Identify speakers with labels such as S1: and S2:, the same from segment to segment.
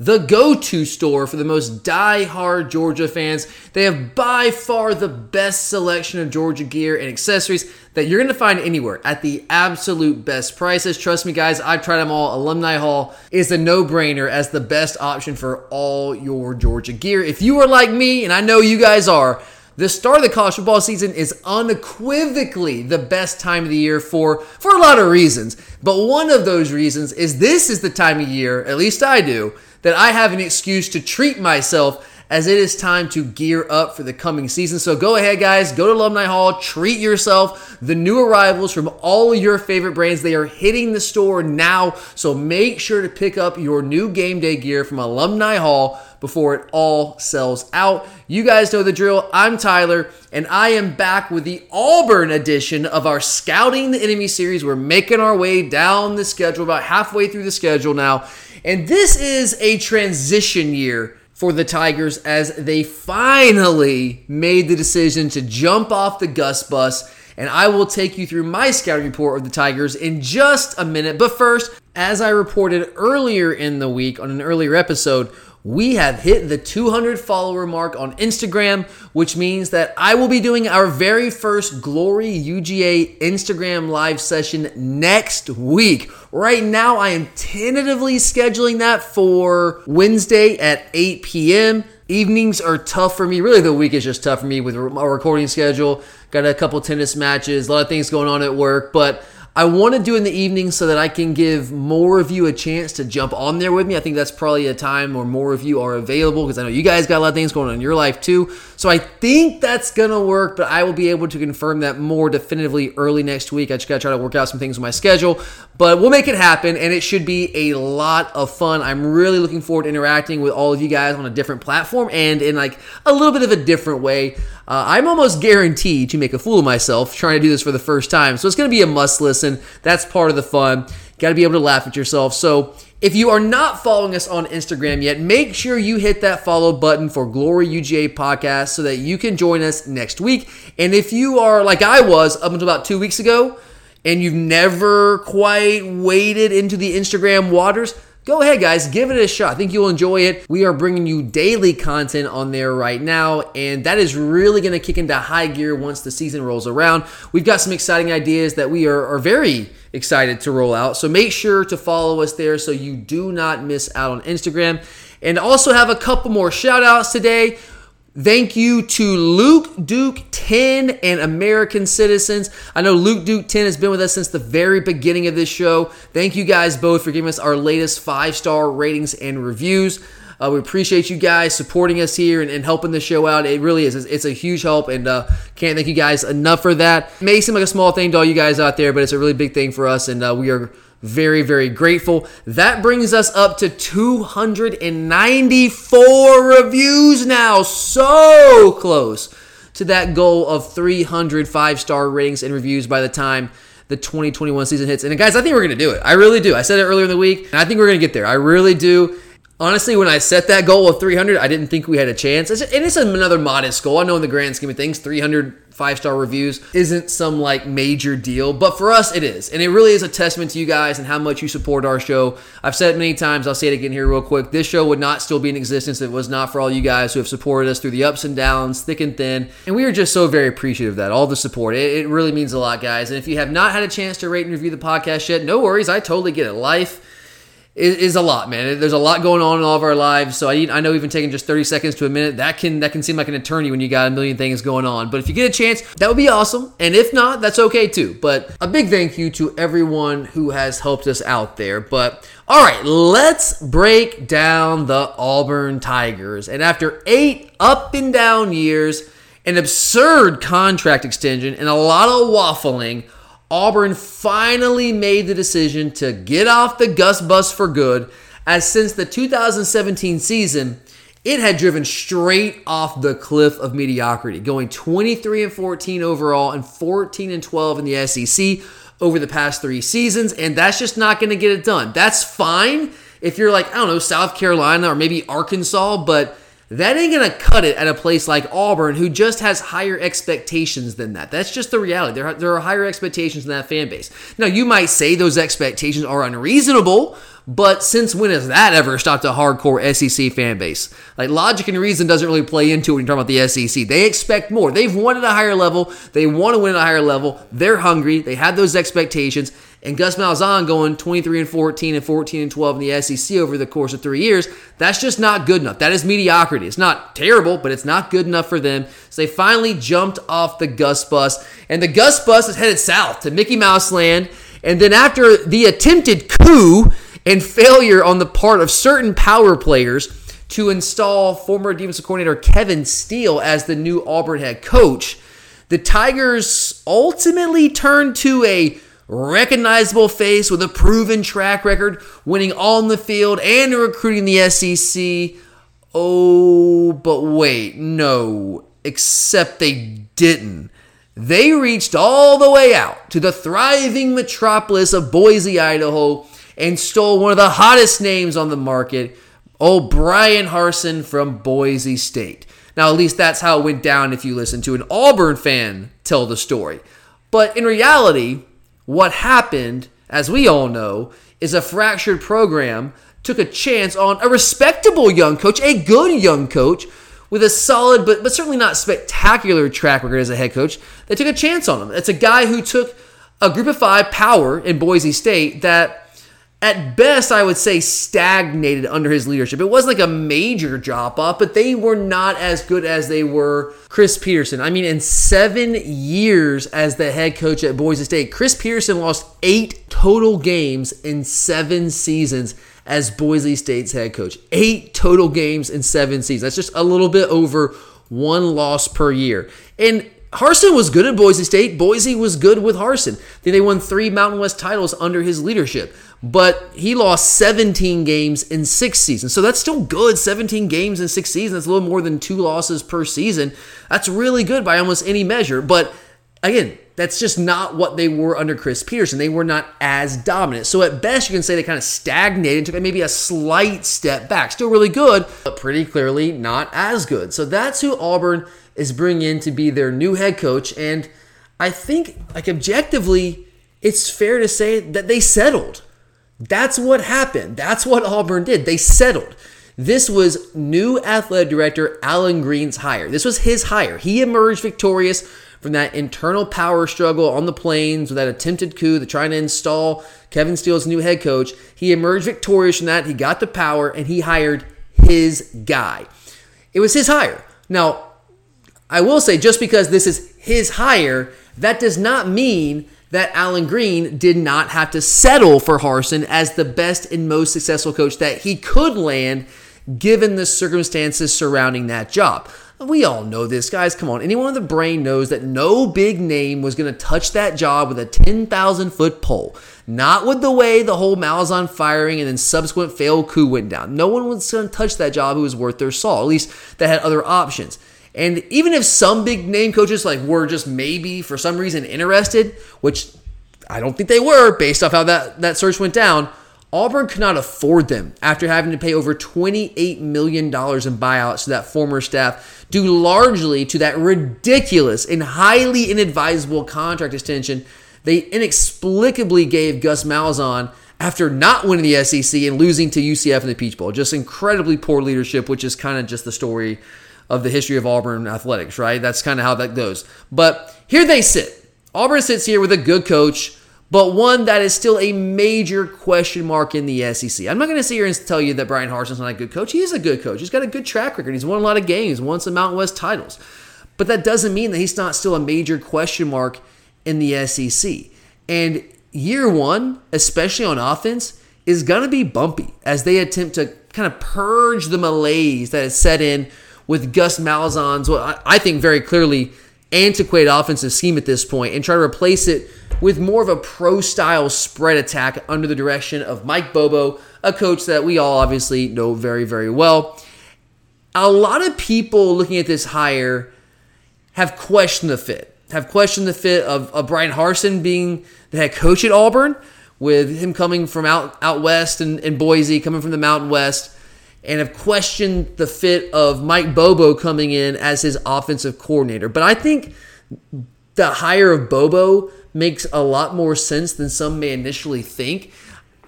S1: the go to store for the most die-hard Georgia fans. They have by far the best selection of Georgia gear and accessories that you're going to find anywhere at the absolute best prices. Trust me, guys, I've tried them all. Alumni Hall is a no brainer as the best option for all your Georgia gear. If you are like me, and I know you guys are, the start of the college football season is unequivocally the best time of the year for for a lot of reasons. But one of those reasons is this is the time of year, at least I do, that I have an excuse to treat myself as it is time to gear up for the coming season. So go ahead, guys, go to Alumni Hall, treat yourself. The new arrivals from all your favorite brands, they are hitting the store now. So make sure to pick up your new game day gear from Alumni Hall before it all sells out. You guys know the drill. I'm Tyler, and I am back with the Auburn edition of our Scouting the Enemy series. We're making our way down the schedule, about halfway through the schedule now. And this is a transition year for the Tigers as they finally made the decision to jump off the Gus bus. And I will take you through my scouting report of the Tigers in just a minute. But first, as I reported earlier in the week on an earlier episode, we have hit the 200 follower mark on Instagram, which means that I will be doing our very first Glory UGA Instagram live session next week. Right now, I am tentatively scheduling that for Wednesday at 8 p.m. Evenings are tough for me. Really, the week is just tough for me with my recording schedule. Got a couple tennis matches, a lot of things going on at work, but I want to do in the evening so that I can give more of you a chance to jump on there with me. I think that's probably a time where more of you are available because I know you guys got a lot of things going on in your life too. So I think that's going to work, but I will be able to confirm that more definitively early next week. I just got to try to work out some things with my schedule, but we'll make it happen and it should be a lot of fun. I'm really looking forward to interacting with all of you guys on a different platform and in like a little bit of a different way. Uh, I'm almost guaranteed to make a fool of myself trying to do this for the first time. So it's going to be a must listen. That's part of the fun. Got to be able to laugh at yourself. So if you are not following us on Instagram yet, make sure you hit that follow button for Glory UGA Podcast so that you can join us next week. And if you are like I was up until about two weeks ago and you've never quite waded into the Instagram waters, Go ahead, guys, give it a shot. I think you'll enjoy it. We are bringing you daily content on there right now, and that is really going to kick into high gear once the season rolls around. We've got some exciting ideas that we are, are very excited to roll out. So make sure to follow us there so you do not miss out on Instagram. And also have a couple more shout outs today. Thank you to Luke Duke 10 and American Citizens. I know Luke Duke 10 has been with us since the very beginning of this show. Thank you guys both for giving us our latest five star ratings and reviews. Uh, we appreciate you guys supporting us here and, and, helping the show out. It really is. It's, a huge help, and uh, can't thank you guys enough for that. It may seem like a small thing to all you guys out there, but it's a really big thing for us, and uh, we are very, very grateful. That brings us up to 294 reviews now. So close to that goal of 300 five star ratings and reviews by the time the 2021 season hits. And guys, I think we're going to do it. I really do. I said it earlier in the week, and I think we're going to get there. I really do. Honestly, when I set that goal of 300, I didn't think we had a chance. And it's another modest goal. I know in the grand scheme of things, 300 five star reviews isn't some like major deal, but for us it is. And it really is a testament to you guys and how much you support our show. I've said it many times, I'll say it again here real quick. This show would not still be in existence if it was not for all you guys who have supported us through the ups and downs, thick and thin. And we are just so very appreciative of that, all the support. It, it really means a lot, guys. And if you have not had a chance to rate and review the podcast yet, no worries. I totally get it. Life is, is a lot, man. There's a lot going on in all of our lives. So I, I know even taking just 30 seconds to a minute, that can that can seem like an eternity when you got a million things going on. But if you get a chance, that would be awesome. And if not, that's okay too. But a big thank you to everyone who has helped us out there. But all right, let's break down the Auburn Tigers. And after eight up and down years, an absurd contract extension, and a lot of waffling, Auburn finally made the decision to get off the Gus bus for good, as since the 2017 season, it had driven straight off the cliff of mediocrity, going 23 and 14 overall and 14 and 12 in the SEC over the past three seasons, and that's just not going to get it done. That's fine if you're like, I don't know, South Carolina or maybe Arkansas, but that ain't going to cut it at a place like Auburn, who just has higher expectations than that. That's just the reality. There are, there are higher expectations in that fan base. Now, you might say those expectations are unreasonable, but since when has that ever stopped a hardcore SEC fan base? Like, logic and reason doesn't really play into it when you're talking about the SEC. They expect more. They've won at a higher level. They want to win at a higher level. They're hungry. They have those expectations. And Gus Malzahn going 23 and 14 and 14 and 12 in the SEC over the course of three years, that's just not good enough. That is mediocrity. It's not terrible, but it's not good enough for them. So they finally jumped off the Gus bus. And the Gus bus is headed south to Mickey Mouse Land. And then after the attempted coup and failure on the part of certain power players to install former defensive coordinator Kevin Steele as the new Auburn head coach, the Tigers ultimately turned to a recognizable face with a proven track record, winning all in the field and recruiting the SEC. Oh, but wait, no, except they didn't. They reached all the way out to the thriving metropolis of Boise, Idaho, and stole one of the hottest names on the market, old Bryan Harsin from Boise State. Now, at least that's how it went down if you listen to an Auburn fan tell the story. But in reality, what happened, as we all know, is a fractured program took a chance on a respectable young coach, a good young coach, with a solid but, but certainly not spectacular track record as a head coach. They took a chance on him. It's a guy who took a group of five power in Boise State that at best, I would say stagnated under his leadership. It wasn't like a major drop off, but they were not as good as they were Chris Petersen. I mean, in seven years as the head coach at Boise State, Chris Petersen lost eight total games in seven seasons as Boise State's head coach. Eight total games in seven seasons. That's just a little bit over one loss per year. And Harsin was good at Boise State. Boise was good with Harsin. They won three Mountain West titles under his leadership. But he lost 17 games in six seasons. So that's still good. 17 games in six seasons. That's a little more than two losses per season. That's really good by almost any measure. But again, that's just not what they were under Chris Petersen. They were not as dominant. So at best, you can say they kind of stagnated, took maybe a slight step back. Still really good, but pretty clearly not as good. So that's who Auburn is bringing in to be their new head coach. And I think, like objectively, it's fair to say that they settled. That's what happened. That's what Auburn did. They settled. This was new athletic director Allen Greene's hire. This was his hire. He emerged victorious from that internal power struggle on the plains with that attempted coup, the trying to install Kevin Steele's new head coach. He emerged victorious from that. He got the power and he hired his guy. It was his hire. Now, I will say, just because this is his hire, that does not mean that Allen Greene did not have to settle for Harsin as the best and most successful coach that he could land given the circumstances surrounding that job. We all know this, guys. Come on. Anyone with a brain knows that no big name was going to touch that job with a 10,000 foot pole. Not with the way the whole Malzahn firing and then subsequent failed coup went down. No one was going to touch that job who was worth their salt, at least that had other options. And even if some big name coaches like were just maybe for some reason interested, which I don't think they were based off how that, that search went down, Auburn could not afford them after having to pay over $28 million in buyouts to that former staff, due largely to that ridiculous and highly inadvisable contract extension they inexplicably gave Gus Malzahn after not winning the SEC and losing to UCF in the Peach Bowl. Just incredibly poor leadership, which is kind of just the story of the history of Auburn athletics, right? That's kind of how that goes. But here they sit. Auburn sits here with a good coach but one that is still a major question mark in the SEC. I'm not going to sit here and tell you that Bryan Harsin's not a good coach. He is a good coach. He's got a good track record. He's won a lot of games, won some Mountain West titles. But that doesn't mean that he's not still a major question mark in the SEC. And year one, especially on offense, is going to be bumpy as they attempt to kind of purge the malaise that has set in with Gus Malzahn's, what I think very clearly antiquated offensive scheme at this point and try to replace it with more of a pro style spread attack under the direction of Mike Bobo, a coach that we all obviously know very, very well. A lot of people looking at this hire have questioned the fit, have questioned the fit of, of Bryan Harsin being the head coach at Auburn, with him coming from out, out west and, and Boise, coming from the Mountain West, and have questioned the fit of Mike Bobo coming in as his offensive coordinator. But I think the hire of Bobo makes a lot more sense than some may initially think.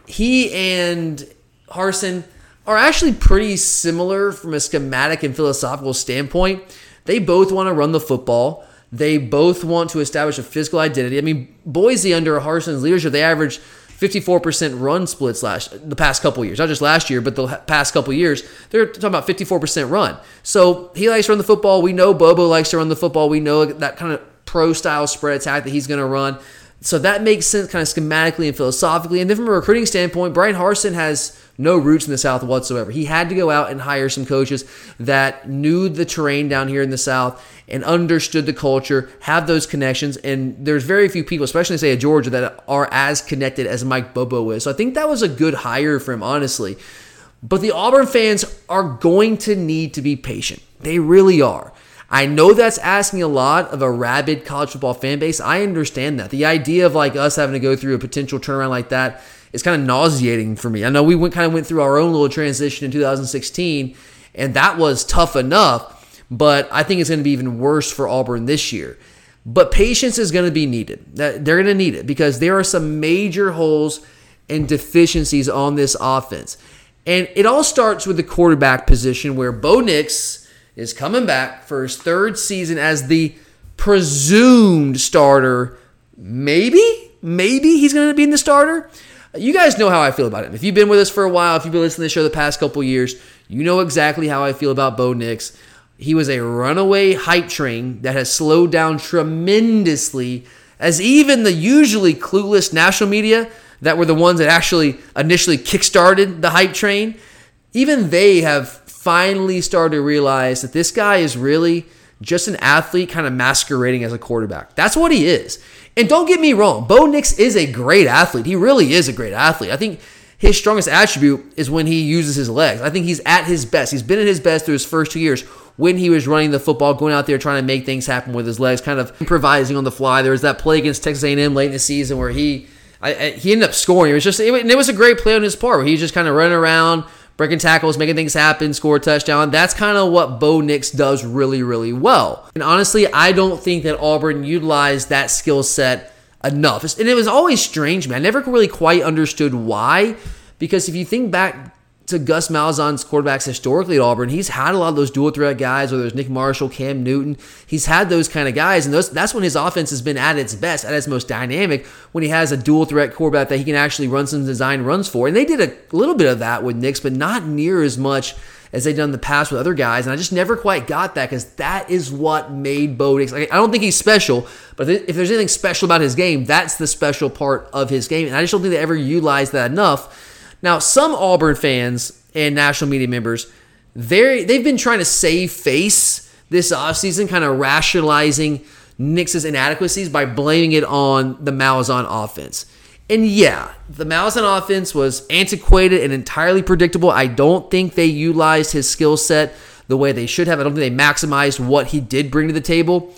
S1: He and Harsin are actually pretty similar from a schematic and philosophical standpoint. They both want to run the football. They both want to establish a physical identity. I mean, Boise under Harsin's leadership, they averaged 54% run splits last the past couple years, not just last year, but the past couple years. They're talking about 54% run. So he likes to run the football. We know Bobo likes to run the football. We know that kind of pro style spread attack that he's going to run. So that makes sense kind of schematically and philosophically. And then from a recruiting standpoint, Bryan Harsin has no roots in the South whatsoever. He had to go out and hire some coaches that knew the terrain down here in the South and understood the culture, have those connections. And there's very few people, especially say at Georgia, that are as connected as Mike Bobo is. So I think that was a good hire for him, honestly. But the Auburn fans are going to need to be patient. They really are. I know that's asking a lot of a rabid college football fan base. I understand that. The idea of like us having to go through a potential turnaround like that is kind of nauseating for me. I know we went kind of went through our own little transition in 2016, and that was tough enough, but I think it's going to be even worse for Auburn this year. But patience is going to be needed. They're going to need it because there are some major holes and deficiencies on this offense. And it all starts with the quarterback position where Bo Nix is coming back for his third season as the presumed starter. Maybe, maybe he's going to be in the starter. You guys know how I feel about him. If you've been with us for a while, if you've been listening to the show the past couple years, you know exactly how I feel about Bo Nix. He was a runaway hype train that has slowed down tremendously, as even the usually clueless national media that were the ones that actually initially kickstarted the hype train, even they have finally started to realize that this guy is really just an athlete kind of masquerading as a quarterback. That's what he is. And don't get me wrong, Bo Nix is a great athlete. He really is a great athlete. I think his strongest attribute is when he uses his legs. I think he's at his best. He's been at his best through his first two years when he was running the football, going out there trying to make things happen with his legs, kind of improvising on the fly. There was that play against Texas A&M late in the season where he I, I, he ended up scoring. It was just it, it was a great play on his part where he just kind of running around breaking tackles, making things happen, score a touchdown. That's kind of what Bo Nix does really, really well. And honestly, I don't think that Auburn utilized that skill set enough. And it was always strange, man. I never really quite understood why. Because if you think back to Gus Malzahn's quarterbacks historically at Auburn, he's had a lot of those dual threat guys, whether it's Nick Marshall, Cam Newton. He's had those kind of guys, and those, that's when his offense has been at its best, at its most dynamic, when he has a dual threat quarterback that he can actually run some design runs for. And they did a little bit of that with Nix, but not near as much as they've done in the past with other guys. And I just never quite got that because that is what made Bo Nix. Like, I don't think he's special, but if there's anything special about his game, that's the special part of his game. And I just don't think they ever utilized that enough. Now, some Auburn fans and national media members, they they've been trying to save face this offseason, kind of rationalizing Nix's inadequacies by blaming it on the Malzahn offense. And yeah, the Malzahn offense was antiquated and entirely predictable. I don't think they utilized his skill set the way they should have. I don't think they maximized what he did bring to the table.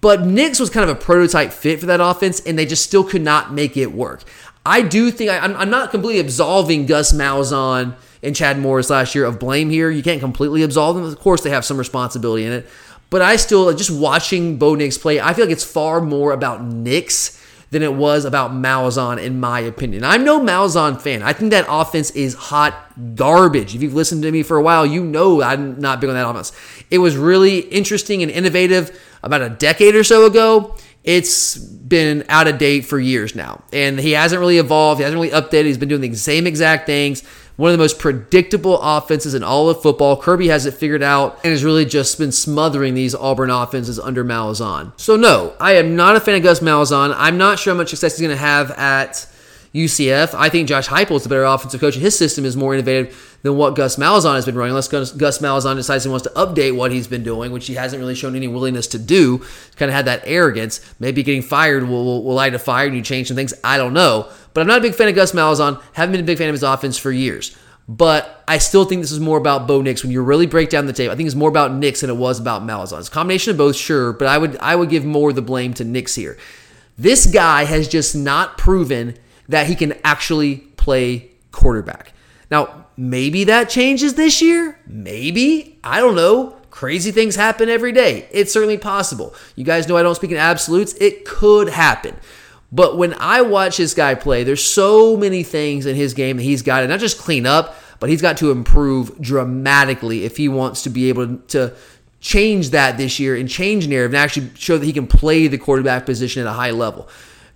S1: But Nix was kind of a prototype fit for that offense, and they just still could not make it work. I do think I, I'm, I'm not completely absolving Gus Malzahn and Chad Morris last year of blame here. You can't completely absolve them. Of course, they have some responsibility in it. But I still, just watching Bo Nix play, I feel like it's far more about Nix than it was about Malzahn, in my opinion. I'm no Malzahn fan. I think that offense is hot garbage. If you've listened to me for a while, you know I'm not big on that offense. It was really interesting and innovative about a decade or so ago. It's been out of date for years now. And he hasn't really evolved. He hasn't really updated. He's been doing the same exact things one of the most predictable offenses in all of football. Kirby has it figured out and has really just been smothering these Auburn offenses under Malzahn. So no, I am not a fan of Gus Malzahn. I'm not sure how much success he's going to have at UCF. I think Josh Heupel is the better offensive coach. His system is more innovative than what Gus Malzahn has been running. Unless Gus, Malzahn decides he wants to update what he's been doing, which he hasn't really shown any willingness to do. Kind of had that arrogance. Maybe getting fired will, will, will light a fire and you change some things. I don't know. But I'm not a big fan of Gus Malzahn. Haven't been a big fan of his offense for years. But I still think this is more about Bo Nix. When you really break down the tape, I think it's more about Nix than it was about Malzahn. It's a combination of both, sure, but I would I would give more the blame to Nix here. This guy has just not proven that he can actually play quarterback. Now, maybe that changes this year. Maybe. I don't know. Crazy things happen every day. It's certainly possible. You guys know I don't speak in absolutes. It could happen. But when I watch this guy play, there's so many things in his game that he's got to not just clean up, but he's got to improve dramatically if he wants to be able to change that this year and change narrative and actually show that he can play the quarterback position at a high level.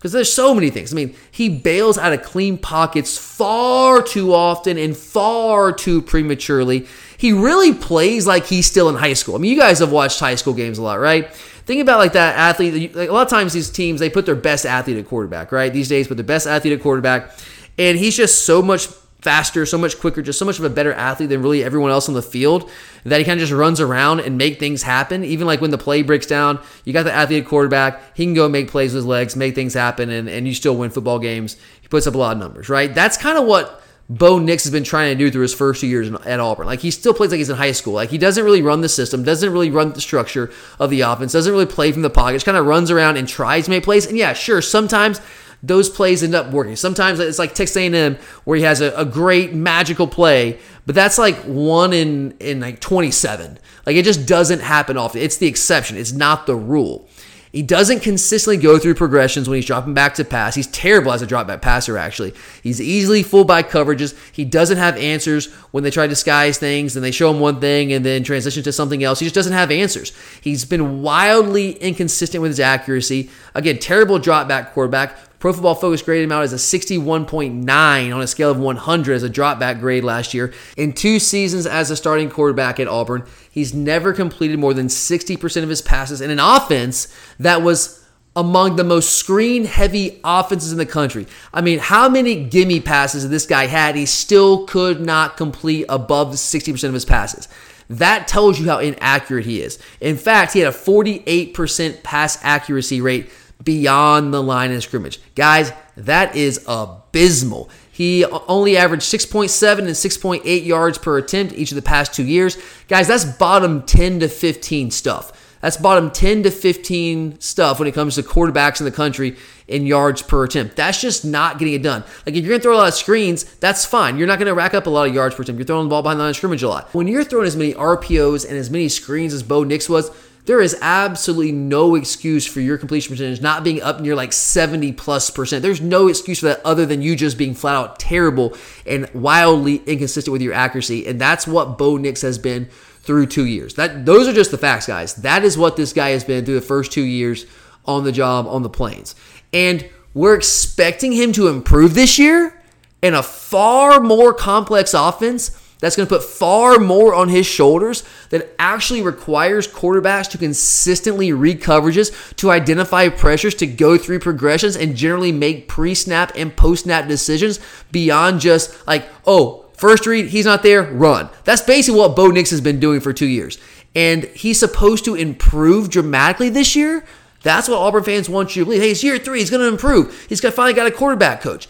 S1: Because there's so many things. I mean, he bails out of clean pockets far too often and far too prematurely. He really plays like he's still in high school. I mean, you guys have watched high school games a lot, right? Think about like that athlete. Like a lot of times, these teams they put their best athlete at quarterback, right? These days, put the best athlete at quarterback, and he's just so much faster, so much quicker, just so much of a better athlete than really everyone else on the field that he kind of just runs around and make things happen. Even like when the play breaks down, you got the athlete quarterback, he can go make plays with his legs, make things happen, and, and you still win football games. He puts up a lot of numbers, right? That's kind of what Bo Nix has been trying to do through his first two years at Auburn. Like he still plays like he's in high school. Like he doesn't really run the system, doesn't really run the structure of the offense, doesn't really play from the pocket. Just kind of runs around and tries to make plays. And yeah, sure, sometimes those plays end up working. Sometimes it's like Texas A&M where he has a, a great magical play, but that's like one in in like 27. Like it just doesn't happen often. It's the exception. It's not the rule. He doesn't consistently go through progressions when he's dropping back to pass. He's terrible as a drop back passer, actually. He's easily fooled by coverages. He doesn't have answers when they try to disguise things and they show him one thing and then transition to something else. He just doesn't have answers. He's been wildly inconsistent with his accuracy. Again, terrible drop back quarterback. Pro Football Focus graded him out as a 61.9 on a scale of 100 as a dropback grade last year. In two seasons as a starting quarterback at Auburn, he's never completed more than 60% of his passes in an offense that was among the most screen heavy offenses in the country. I mean, how many gimme passes this guy had? He still could not complete above 60% of his passes. That tells you how inaccurate he is. In fact, he had a 48% pass accuracy rate beyond the line of scrimmage. Guys, that is abysmal. He only averaged 6.7 and 6.8 yards per attempt each of the past two years. Guys, that's bottom 10 to 15 stuff. That's bottom 10 to 15 stuff when it comes to quarterbacks in the country in yards per attempt. That's just not getting it done. Like if you're gonna throw a lot of screens, that's fine. You're not gonna rack up a lot of yards per attempt. You're throwing the ball behind the line of scrimmage a lot. When you're throwing as many RPOs and as many screens as Bo Nix was, there is absolutely no excuse for your completion percentage not being up near like 70 plus percent. There's no excuse for that other than you just being flat out terrible and wildly inconsistent with your accuracy. And that's what Bo Nix has been through two years. That those are just the facts, guys. That is what this guy has been through the first two years on the job on the plains. And we're expecting him to improve this year in a far more complex offense that's going to put far more on his shoulders that actually requires quarterbacks to consistently read coverages, to identify pressures, to go through progressions, and generally make pre snap and post snap decisions beyond just like, oh, first read, he's not there, run. That's basically what Bo Nix has been doing for two years. And he's supposed to improve dramatically this year. That's what Auburn fans want you to believe. Hey, it's year three. He's going to improve. He's finally got a quarterback coach.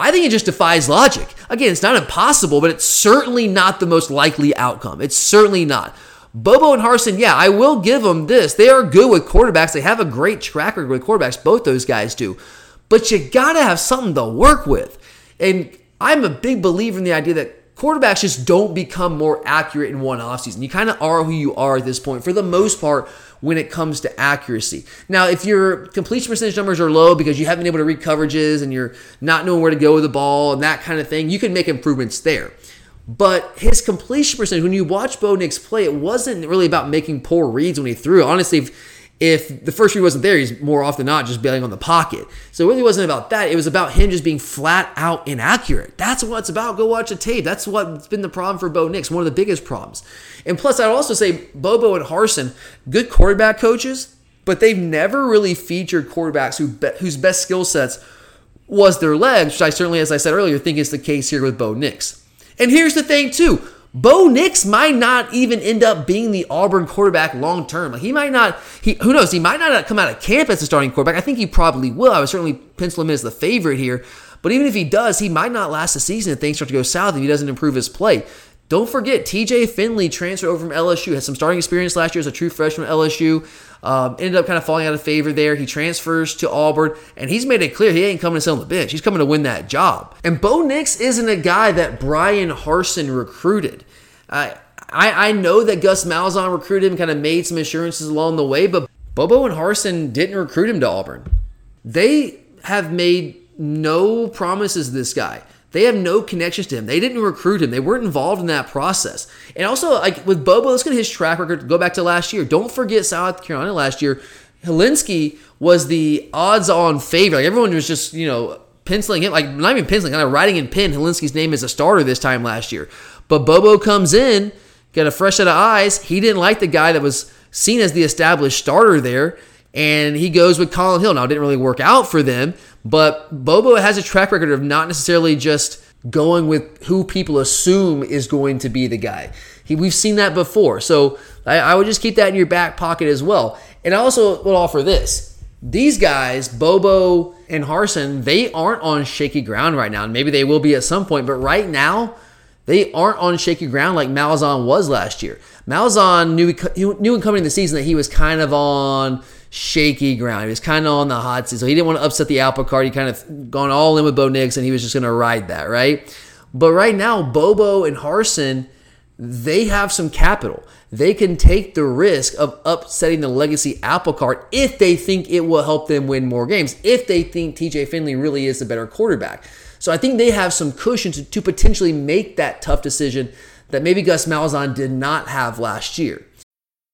S1: I think it just defies logic. Again, it's not impossible, but it's certainly not the most likely outcome. It's certainly not. Bobo and Harsin, yeah, I will give them this. They are good with quarterbacks. They have a great track record with quarterbacks. Both those guys do. but you got to have something to work with. And I'm a big believer in the idea that quarterbacks just don't become more accurate in one offseason. You kind of are who you are at this point for the most part when it comes to accuracy. Now, if your completion percentage numbers are low because you haven't been able to read coverages and you're not knowing where to go with the ball and that kind of thing, you can make improvements there. But his completion percentage, when you watch Bo Nix play, it wasn't really about making poor reads when he threw. Honestly, if, if the first read wasn't there, he's more often not just bailing on the pocket. So it really wasn't about that. It was about him just being flat out inaccurate. That's what it's about. Go watch the tape. That's what's been the problem for Bo Nix, one of the biggest problems. And plus, I'd also say Bobo and Harsin, good quarterback coaches, but they've never really featured quarterbacks who be, whose best skill sets was their legs, which I certainly, as I said earlier, think is the case here with Bo Nix. And here's the thing, too. Bo Nix might not even end up being the Auburn quarterback long term. Like he might not. He who knows? He might not come out of camp as a starting quarterback. I think he probably will. I would certainly pencil him in as the favorite here. But even if he does, he might not last the season if things start to go south if he doesn't improve his play. Don't forget, TJ Finley transferred over from LSU, had some starting experience last year as a true freshman at LSU. Um, ended up kind of falling out of favor there. He transfers to Auburn, and he's made it clear he ain't coming to sit on the bench. He's coming to win that job. And Bo Nix isn't a guy that Bryan Harsin recruited. Uh, I, I know that Gus Malzahn recruited him, kind of made some assurances along the way, but Bobo and Harsin didn't recruit him to Auburn. They have made no promises to this guy. They have no connections to him. They didn't recruit him. They weren't involved in that process. And also, like with Bobo, let's get his track record. Go back to last year. Don't forget South Carolina last year. Hilinski was the odds-on favorite. Like everyone was just you know penciling him, like not even penciling, kind of writing in pen Hilinski's name as a starter this time last year. But Bobo comes in, got a fresh set of eyes. He didn't like the guy that was seen as the established starter there, and he goes with Collin Hill. Now, it didn't really work out for them, but Bobo has a track record of not necessarily just going with who people assume is going to be the guy. He, we've seen that before. So I, I would just keep that in your back pocket as well. And I also would offer this. These guys, Bobo and Harsin, they aren't on shaky ground right now. And maybe they will be at some point, but right now, they aren't on shaky ground like Malzahn was last year. Malzahn knew, knew in coming in the season that he was kind of on shaky ground. He was kind of on the hot seat. So he didn't want to upset the apple cart. He kind of gone all in with Bo Nix and he was just going to ride that, right? But right now, Bobo and Harsin, they have some capital. They can take the risk of upsetting the legacy apple cart if they think it will help them win more games, if they think TJ Finley really is the better quarterback. So I think they have some cushion to, to potentially make that tough decision that maybe Gus Malzahn did not have last year.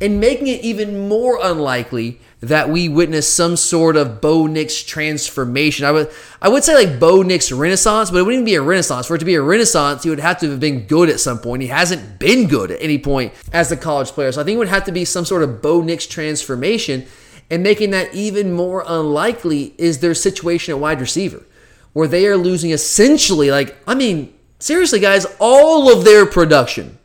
S1: and making it even more unlikely that we witness some sort of Bo Nix transformation. I would I would say like Bo Nix renaissance, but it wouldn't even be a renaissance. For it to be a renaissance, he would have to have been good at some point. He hasn't been good at any point as a college player. So I think it would have to be some sort of Bo Nix transformation. And making that even more unlikely is their situation at wide receiver, where they are losing essentially, like, I mean, seriously, guys, all of their production.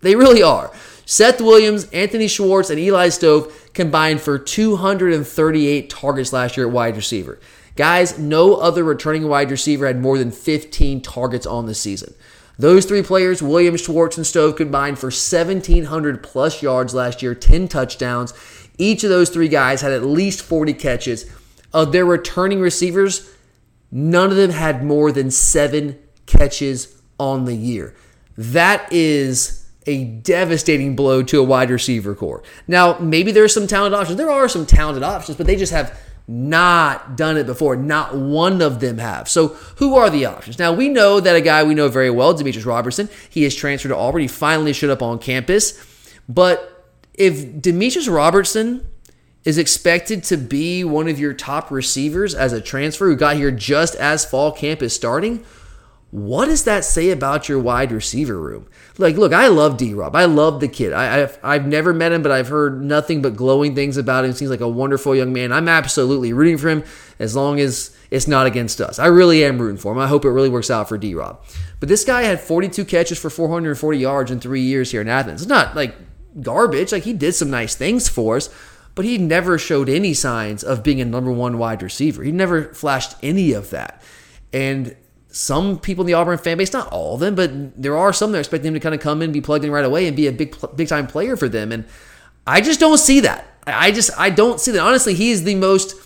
S1: They really are. Seth Williams, Anthony Schwartz, and Eli Stove combined for 238 targets last year at wide receiver. Guys, no other returning wide receiver had more than 15 targets on the season. Those three players, Williams, Schwartz, and Stove, combined for 1,700 plus yards last year, 10 touchdowns. Each of those three guys had at least 40 catches. Of their returning receivers, none of them had more than seven catches on the year. That is a devastating blow to a wide receiver corps. Now, maybe there's some talented options. There are some talented options, but they just have not done it before. Not one of them have. So, who are the options? Now, we know that a guy we know very well, Demetris Robertson, he has transferred to Auburn. He finally showed up on campus. But if Demetris Robertson is expected to be one of your top receivers as a transfer who got here just as fall camp is starting, what does that say about your wide receiver room? Like, look, I love D Rob. I love the kid. I, have I've never met him, but I've heard nothing but glowing things about him. Seems like a wonderful young man. I'm absolutely rooting for him as long as it's not against us. I really am rooting for him. I hope it really works out for D Rob. But this guy had 42 catches for 440 yards in three years here in Athens. It's not like garbage. Like, he did some nice things for us but he never showed any signs of being a number one wide receiver. He never flashed any of that. And some people in the Auburn fan base, not all of them, but there are some that expect him to kind of come in, and be plugged in right away, and be a big, big time player for them. And I just don't see that. I just, I don't see that. Honestly, he is the most,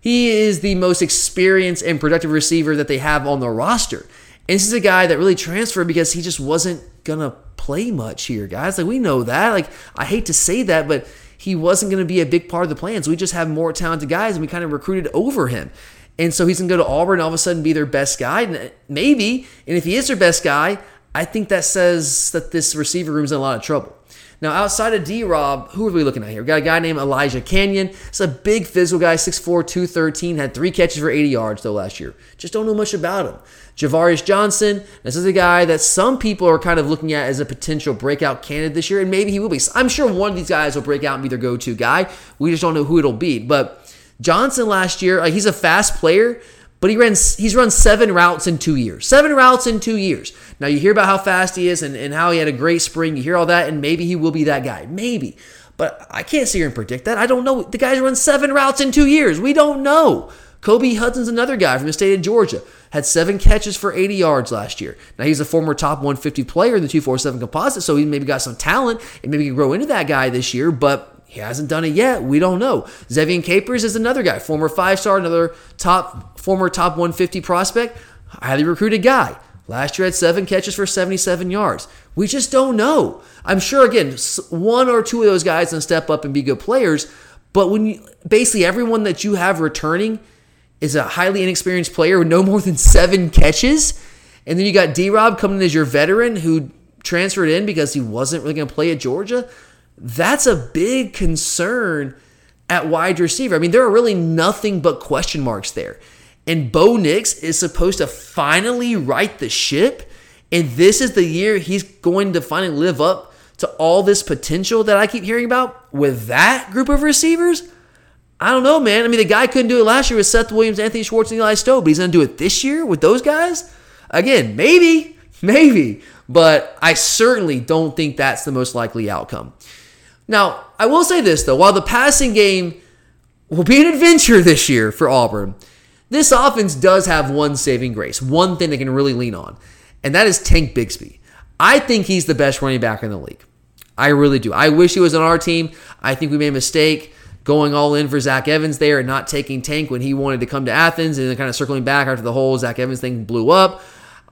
S1: he is the most experienced and productive receiver that they have on the roster. And this is a guy that really transferred because he just wasn't gonna play much here, guys. Like we know that. Like I hate to say that, but he wasn't going to be a big part of the plans. We just have more talented guys, and we kind of recruited over him. And so he's going to go to Auburn and all of a sudden be their best guy. And uh, maybe. And if he is their best guy, I think that says that this receiver room's in a lot of trouble. Now, outside of D Rob, who are we looking at here? We got a guy named Elijah Canion. It's a big physical guy, 6'4, 213, had three catches for 80 yards, though, last year. Just don't know much about him. Ja'Varrius Johnson, this is a guy that some people are kind of looking at as a potential breakout candidate this year, and maybe he will be. I'm sure one of these guys will break out and be their go to guy. We just don't know who it'll be. But Johnson last year, like he's a fast player, but he ran he's run seven routes in two years. Seven routes in two years. Now you hear about how fast he is and, and how he had a great spring. You hear all that, and maybe he will be that guy. Maybe. But I can't sit here and predict that. I don't know. The guy's run seven routes in two years. We don't know. Kobe Hudson's another guy from the state of Georgia. Had seven catches for 80 yards last year. Now he's a former top 150 player in the 247 composite, so he maybe got some talent and maybe can grow into that guy this year, but he hasn't done it yet. We don't know. Zevian Capers is another guy, former five star, another top, former top 150 prospect, highly recruited guy. Last year had seven catches for 77 yards. We just don't know. I'm sure again, one or two of those guys can step up and be good players. But when you basically everyone that you have returning is a highly inexperienced player with no more than seven catches, and then you got D Rob coming in as your veteran who transferred in because he wasn't really going to play at Georgia. That's a big concern at wide receiver. I mean, there are really nothing but question marks there. And Bo Nix is supposed to finally right the ship. And this is the year he's going to finally live up to all this potential that I keep hearing about with that group of receivers. I don't know, man. I mean, the guy couldn't do it last year with Seth Williams, Anthony Schwartz, and Eli Stove, but he's going to do it this year with those guys? Again, maybe, maybe. But I certainly don't think that's the most likely outcome. Now, I will say this though, while the passing game will be an adventure this year for Auburn, this offense does have one saving grace, one thing they can really lean on, and that is Tank Bigsby. I think he's the best running back in the league. I really do. I wish he was on our team. I think we made a mistake going all in for Zach Evans there and not taking Tank when he wanted to come to Athens and then kind of circling back after the whole Zach Evans thing blew up.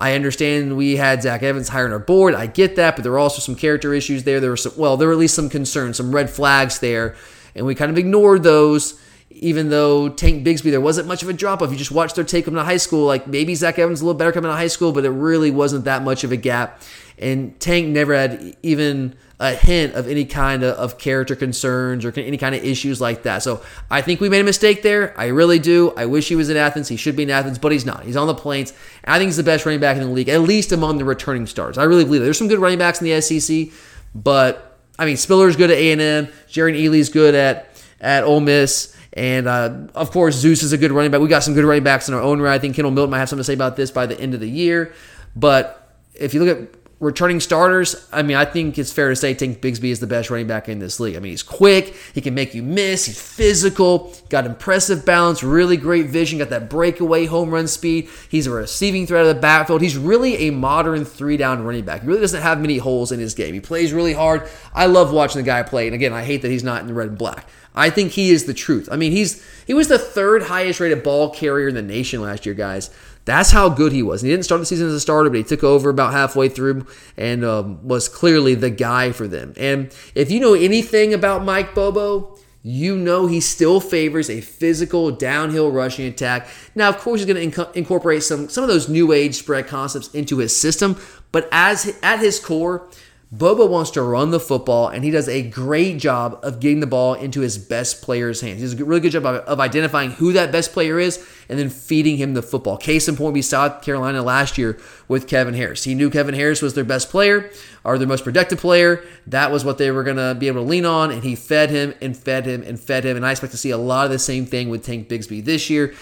S1: I understand we had Zach Evans higher on our board. I get that, but there were also some character issues there. There were some, well, there were at least some concerns, some red flags there, and we kind of ignored those. Even though Tank Bigsby, there wasn't much of a drop off. You just watched their take him to high school. Like maybe Zach Evans a little better coming of high school, but it really wasn't that much of a gap. And Tank never had even a hint of any kind of, of, character concerns or any kind of issues like that. So I think we made a mistake there. I really do. I wish he was in Athens. He should be in Athens, but he's not. He's on the Plains. I think he's the best running back in the league, at least among the returning stars. I really believe that. There's some good running backs in the SEC, but I mean Spiller's good at A&M. Jerrion Ealy's good at at Ole Miss. And uh, of course, Zeus is a good running back. We got some good running backs in our own right. I think Kendall Milton might have something to say about this by the end of the year. But if you look at returning starters, I mean, I think it's fair to say Tank Bigsby is the best running back in this league. I mean, he's quick, he can make you miss, he's physical, got impressive balance, really great vision, got that breakaway home run speed. He's a receiving threat of the backfield. He's really a modern three down running back. He really doesn't have many holes in his game. He plays really hard. I love watching the guy play. And again, I hate that he's not in the red and black. I think he is the truth. I mean, he's he was the third highest rated ball carrier in the nation last year, guys. That's how good he was. And he didn't start the season as a starter, but he took over about halfway through and um, was clearly the guy for them. And if you know anything about Mike Bobo, you know he still favors a physical downhill rushing attack. Now, of course, he's going to inc- incorporate some some of those new age spread concepts into his system, but as at his core, Bobo wants to run the football, and he does a great job of getting the ball into his best player's hands. He does a really good job of, identifying who that best player is and then feeding him the football. Case in point, we saw Carolina last year with Kevin Harris. He knew Kevin Harris was their best player or their most productive player. That was what they were going to be able to lean on, and he fed him and fed him and fed him. And I expect to see a lot of the same thing with Tank Bigsby this year.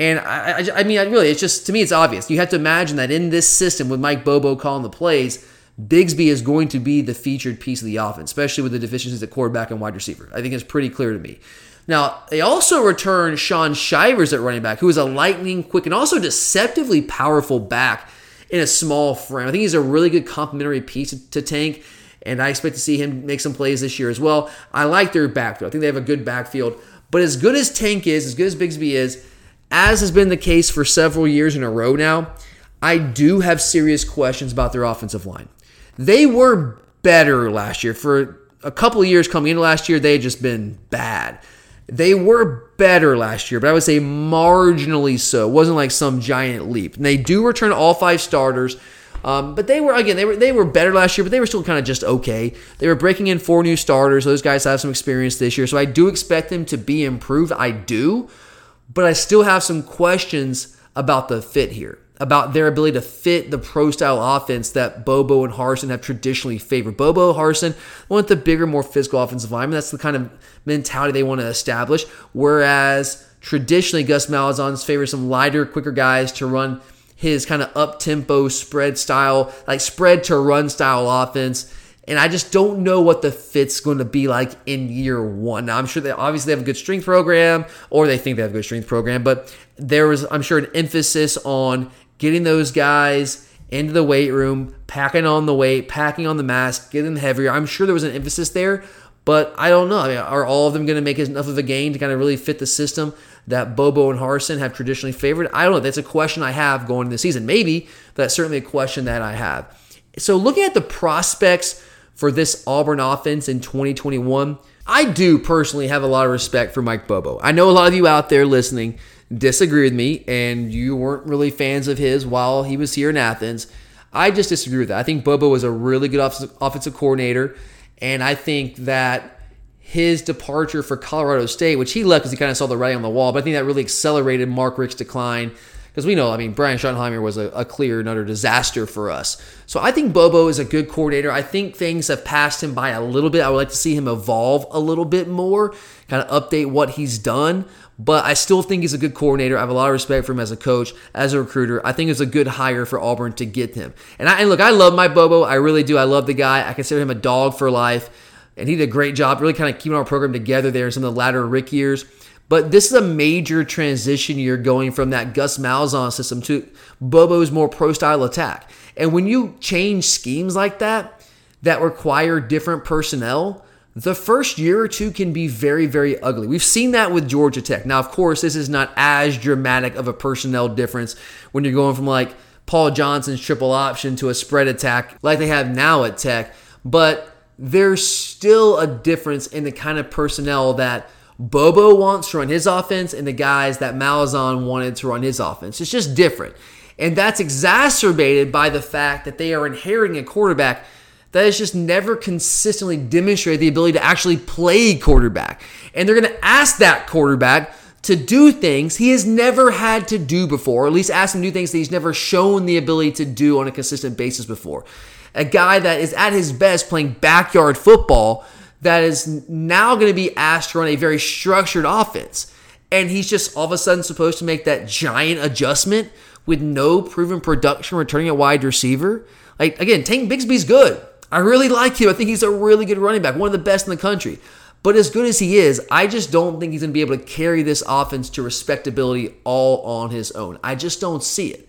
S1: And I, I, I mean, I really, it's just to me, it's obvious. You have to imagine that in this system with Mike Bobo calling the plays Bigsby is going to be the featured piece of the offense, especially with the deficiencies at quarterback and wide receiver. I think it's pretty clear to me. Now, they also return Shaun Shivers at running back, who is a lightning quick and also deceptively powerful back in a small frame. I think he's a really good complementary piece to Tank, and I expect to see him make some plays this year as well. I like their backfield. I think they have a good backfield. But as good as Tank is, as good as Bigsby is, as has been the case for several years in a row now, I do have serious questions about their offensive line. They were better last year. For a couple of years coming into last year, they had just been bad. They were better last year, but I would say marginally so. It wasn't like some giant leap. And they do return all five starters. Um, but they were again they were they were better last year, but they were still kind of just okay. They were breaking in four new starters. Those guys have some experience this year, so I do expect them to be improved. I do, but I still have some questions about the fit here about their ability to fit the pro style offense that Bobo and Harsin have traditionally favored. Bobo, Harsin want the bigger, more physical offensive lineman. That's the kind of mentality they want to establish. Whereas traditionally, Gus Malzahn's favors some lighter, quicker guys to run his kind of up tempo spread style, like spread to run style offense. And I just don't know what the fit's going to be like in year one. Now, I'm sure they obviously have a good strength program, or they think they have a good strength program, but there was, I'm sure, an emphasis on getting those guys into the weight room, packing on the weight, packing on the mask, getting heavier. I'm sure there was an emphasis there, but I don't know. I mean, are all of them going to make enough of a gain to kind of really fit the system that Bobo and Harsin have traditionally favored? I don't know. That's a question I have going into the season. Maybe, but that's certainly a question that I have. So looking at the prospects for this Auburn offense in 2021, I do personally have a lot of respect for Mike Bobo. I know a lot of you out there listening disagree with me and you weren't really fans of his while he was here in Athens. I just disagree with that. I think Bobo was a really good offensive coordinator, and I think that his departure for Colorado State, which he left because he kind of saw the writing on the wall, but I think that really accelerated Mark Richt's decline because we know, I mean, Brian Schottenheimer was a, a clear and utter disaster for us. So I think Bobo is a good coordinator. I think things have passed him by a little bit. I would like to see him evolve a little bit more, kind of update what he's done. But I still think he's a good coordinator. I have a lot of respect for him as a coach, as a recruiter. I think it's a good hire for Auburn to get him. And, I, and look, I love my Bobo. I really do. I love the guy. I consider him a dog for life. And he did a great job really kind of keeping our program together there in some of the latter Richt years. But this is a major transition year going from that Gus Malzahn system to Bobo's more pro style attack. And when you change schemes like that, that require different personnel, the first year or two can be very, very ugly. We've seen that with Georgia Tech. Now, of course, this is not as dramatic of a personnel difference when you're going from like Paul Johnson's triple option to a spread attack like they have now at Tech, but there's still a difference in the kind of personnel that Bobo wants to run his offense and the guys that Malzahn wanted to run his offense. It's just different. And that's exacerbated by the fact that they are inheriting a quarterback that has just never consistently demonstrated the ability to actually play quarterback. And they're going to ask that quarterback to do things he has never had to do before, or at least ask him to do things that he's never shown the ability to do on a consistent basis before. A guy that is at his best playing backyard football that is now going to be asked to run a very structured offense. And he's just all of a sudden supposed to make that giant adjustment with no proven production returning a wide receiver. Like again, Tank Bigsby's good. I really like him. I think he's a really good running back, one of the best in the country. But as good as he is, I just don't think he's going to be able to carry this offense to respectability all on his own. I just don't see it.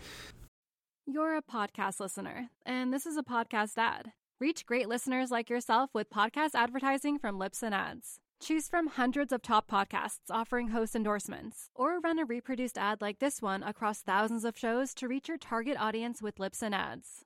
S2: You're a podcast listener, and this is a podcast ad. Reach great listeners like yourself with podcast advertising from Libsyn Ads. Choose from hundreds of top podcasts offering host endorsements, or run a reproduced ad like this one across thousands of shows to reach your target audience with Libsyn Ads.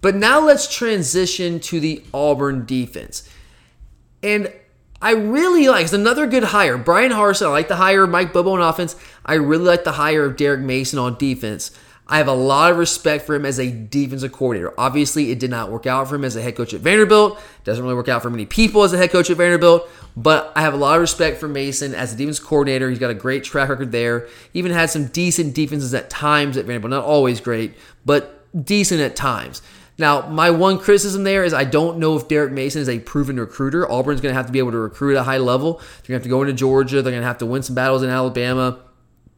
S1: But now let's transition to the Auburn defense. And I really like it's another good hire. Bryan Harsin, I like the hire of Mike Bobo on offense. I really like the hire of Derek Mason on defense. I have a lot of respect for him as a defensive coordinator. Obviously, it did not work out for him as a head coach at Vanderbilt. Doesn't really work out for many people as a head coach at Vanderbilt, but I have a lot of respect for Mason as a defense coordinator. He's got a great track record there. Even had some decent defenses at times at Vanderbilt. Not always great, but decent at times. Now, my one criticism there is I don't know if Derek Mason is a proven recruiter. Auburn's going to have to be able to recruit at a high level. They're going to have to go into Georgia. They're going to have to win some battles in Alabama.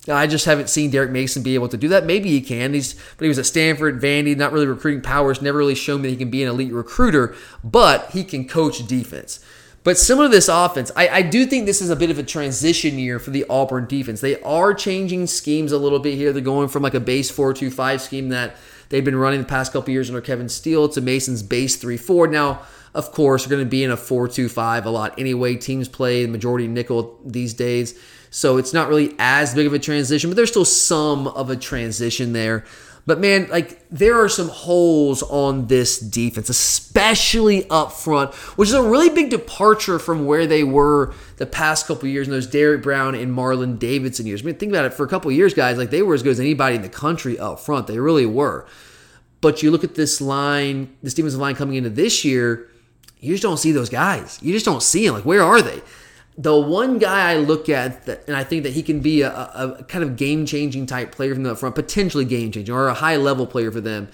S1: I just haven't seen Derek Mason be able to do that. Maybe he can. He's but he was at Stanford, Vandy, not really recruiting powers. Never really shown me that he can be an elite recruiter, but he can coach defense. But similar to this offense, I, I, do think this is a bit of a transition year for the Auburn defense. They are changing schemes a little bit here. They're going from like a base 4-2-5 scheme that they've been running the past couple years under Kevin Steele to Mason's base 3-4. Now, of course, they're going to be in a 4-2-5 a lot anyway. Teams play the majority nickel these days. So it's not really as big of a transition, but there's still some of a transition there. But man, like there are some holes on this defense, especially up front, which is a really big departure from where they were the past couple years in those Derrick Brown and Marlon Davidson years. I mean, think about it. For a couple years, guys, like they were as good as anybody in the country up front. They really were. But you look at this line, this defensive line coming into this year, you just don't see those guys. You just don't see them. Like, where are they? The one guy I look at, that, and I think that he can be a, a, kind of game changing type player from the front, potentially game changing or a high level player for them,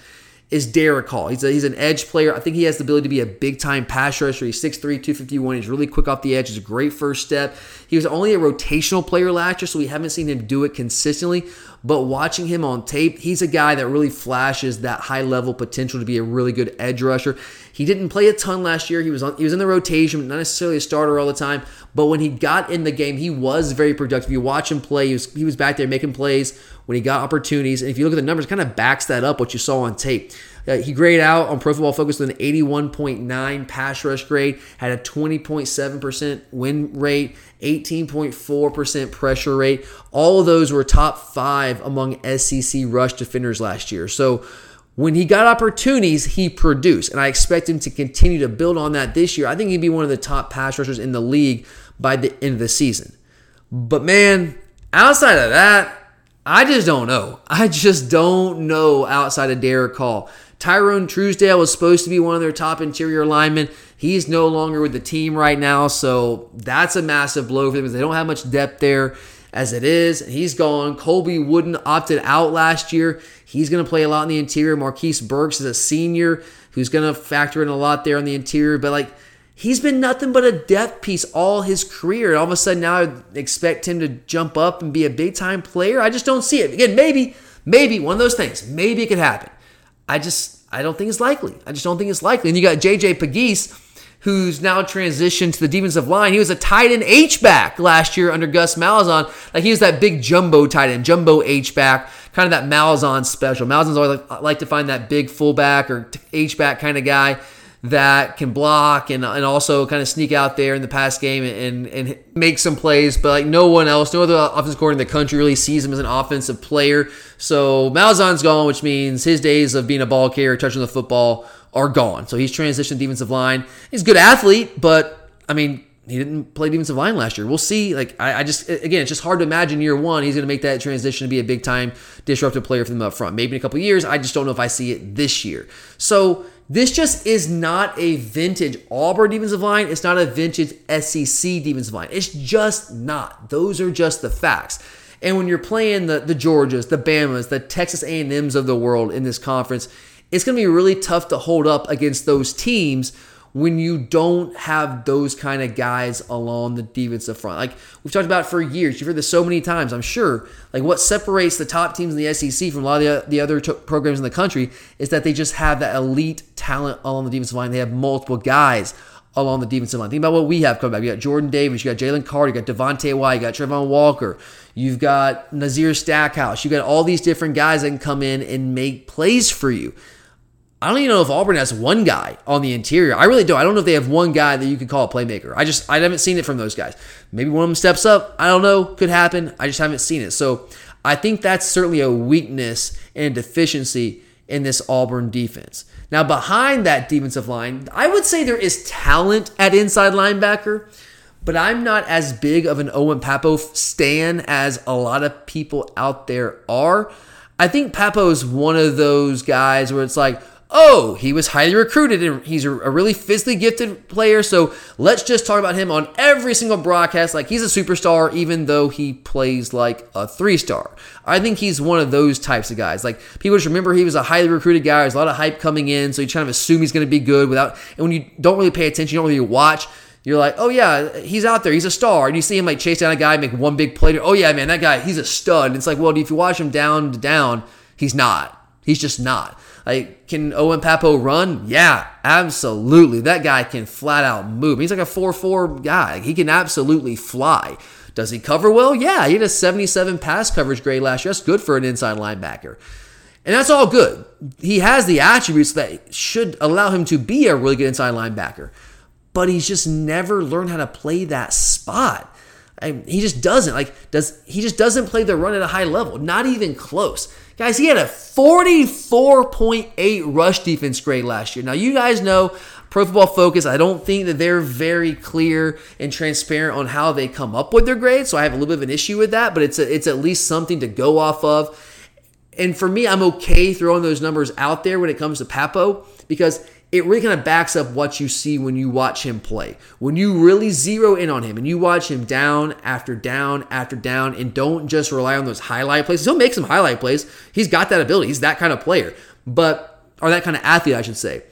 S1: is Derick Hall. He's, a, he's an edge player. I think he has the ability to be a big time pass rusher. He's 6'3, 251. He's really quick off the edge. He's a great first step. He was only a rotational player last year, so we haven't seen him do it consistently. But watching him on tape, he's a guy that really flashes that high level potential to be a really good edge rusher. He didn't play a ton last year. He was on, he was in the rotation, not necessarily a starter all the time. But when he got in the game, he was very productive. You watch him play; he was, he was back there making plays when he got opportunities. And if you look at the numbers, kind of backs that up what you saw on tape. Uh, he graded out on Pro Football Focus with an 81.9 pass rush grade, had a 20.7% win rate, 18.4% pressure rate. All of those were top five among SEC rush defenders last year. So when he got opportunities, he produced. And I expect him to continue to build on that this year. I think he'd be one of the top pass rushers in the league by the end of the season. But man, outside of that, I just don't know. I just don't know outside of Derick Hall. Tyrone Truesdale was supposed to be one of their top interior linemen. He's no longer with the team right now, so that's a massive blow for them because they don't have much depth there as it is. He's gone. Colby Wooden opted out last year. He's going to play a lot in the interior. Marquise Burks is a senior who's going to factor in a lot there on the interior, but like he's been nothing but a depth piece all his career. And all of a sudden now I expect him to jump up and be a big time player. I just don't see it. Again, maybe, maybe one of those things. Maybe it could happen. I just I don't think it's likely. I just don't think it's likely. And you got JJ Pegues, who's now transitioned to the defensive line. He was a tight end H back last year under Gus Malzahn. Like he was that big jumbo tight end, jumbo H back, kind of that Malzahn special. Malzahn's always like, like to find that big fullback or H back kind of guy that can block and, and also kind of sneak out there in the pass game and, and make some plays. But like no one else, no other offensive coordinator in the country really sees him as an offensive player. So Malzahn's gone, which means his days of being a ball carrier, touching the football are gone. So he's transitioned defensive line. He's a good athlete, but I mean, he didn't play defensive line last year. We'll see. Like I, I just again, it's just hard to imagine year one he's going to make that transition to be a big time disruptive player for them up front. Maybe in a couple years. I just don't know if I see it this year. So this just is not a vintage Auburn defensive line. It's not a vintage SEC defensive line. It's just not. Those are just the facts. And when you're playing the the Georgias, the Bamas, the Texas A&Ms of the world in this conference, it's going to be really tough to hold up against those teams when you don't have those kind of guys along the defensive front. Like we've talked about for years, you've heard this so many times, I'm sure. Like what separates the top teams in the SEC from a lot of the, the other t- programs in the country is that they just have that elite talent along the defensive line. They have multiple guys along the defensive line. Think about what we have coming back. You got Jordan Davis, you got Jalen Carter, you got Devonte Wyatt, you got Travon Walker, you've got Nazir Stackhouse, you got all these different guys that can come in and make plays for you. I don't even know if Auburn has one guy on the interior. I really don't. I don't know if they have one guy that you could call a playmaker. I just I haven't seen it from those guys. Maybe one of them steps up. I don't know. Could happen. I just haven't seen it. So I think that's certainly a weakness and deficiency in this Auburn defense. Now behind that defensive line, I would say there is talent at inside linebacker, but I'm not as big of an Owen Pappoe stan as a lot of people out there are. I think Pappoe Pappoe's one of those guys where it's like, oh, he was highly recruited and he's a, really physically gifted player. So let's just talk about him on every single broadcast like he's a superstar, even though he plays like a three star. I think he's one of those types of guys. Like people just remember he was a highly recruited guy. There's a lot of hype coming in, so you kind of assume he's going to be good without. And when you don't really pay attention, you don't really watch. You're like, oh yeah, he's out there, he's a star, and you see him like chase down a guy, make one big play. Oh yeah, man, that guy, he's a stud. And it's like, well, if you watch him down to down, he's not. He's just not. Like, can Owen Pappoe run? Yeah, absolutely. That guy can flat out move. He's like a 4 4 guy. He can absolutely fly. Does he cover well? Yeah, he had a 77 pass coverage grade last year. That's good for an inside linebacker. And that's all good. He has the attributes that should allow him to be a really good inside linebacker. But he's just never learned how to play that spot. I, he just doesn't. Like, does he just doesn't play the run at a high level? Not even close. Guys, he had a 44.8 rush defense grade last year. Now, you guys know Pro Football Focus, I don't think that they're very clear and transparent on how they come up with their grades, so I have a little bit of an issue with that, but it's a, it's at least something to go off of. And for me, I'm okay throwing those numbers out there when it comes to Pappoe because it really kind of backs up what you see when you watch him play. When you really zero in on him and you watch him down after down after down and don't just rely on those highlight plays. He'll make some highlight plays. He's got that ability. He's that kind of player. But or that kind of athlete, I should say.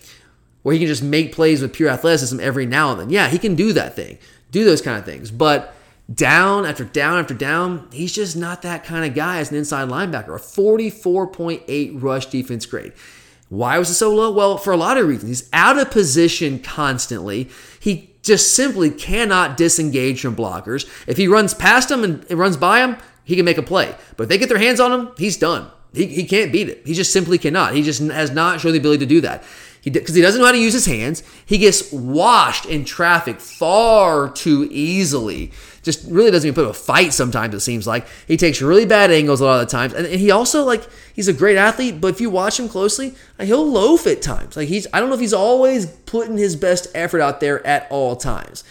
S1: Where he can just make plays with pure athleticism every now and then. Yeah, he can do that thing. Do those kind of things. But down after down after down, he's just not that kind of guy as an inside linebacker. A 44.8 rush defense grade. Why was it so low? Well, for a lot of reasons. He's out of position constantly. He just simply cannot disengage from blockers. If he runs past them and runs by them, he can make a play. But if they get their hands on him, he's done. He, he can't beat it. He just simply cannot. He just has not shown the ability to do that. Because he, he doesn't know how to use his hands. He gets washed in traffic far too easily just really doesn't even put up a fight sometimes, it seems like. He takes really bad angles a lot of the times. And he also, like, he's a great athlete, but if you watch him closely, he'll loaf at times. Like, he's, I don't know if he's always putting his best effort out there at all times.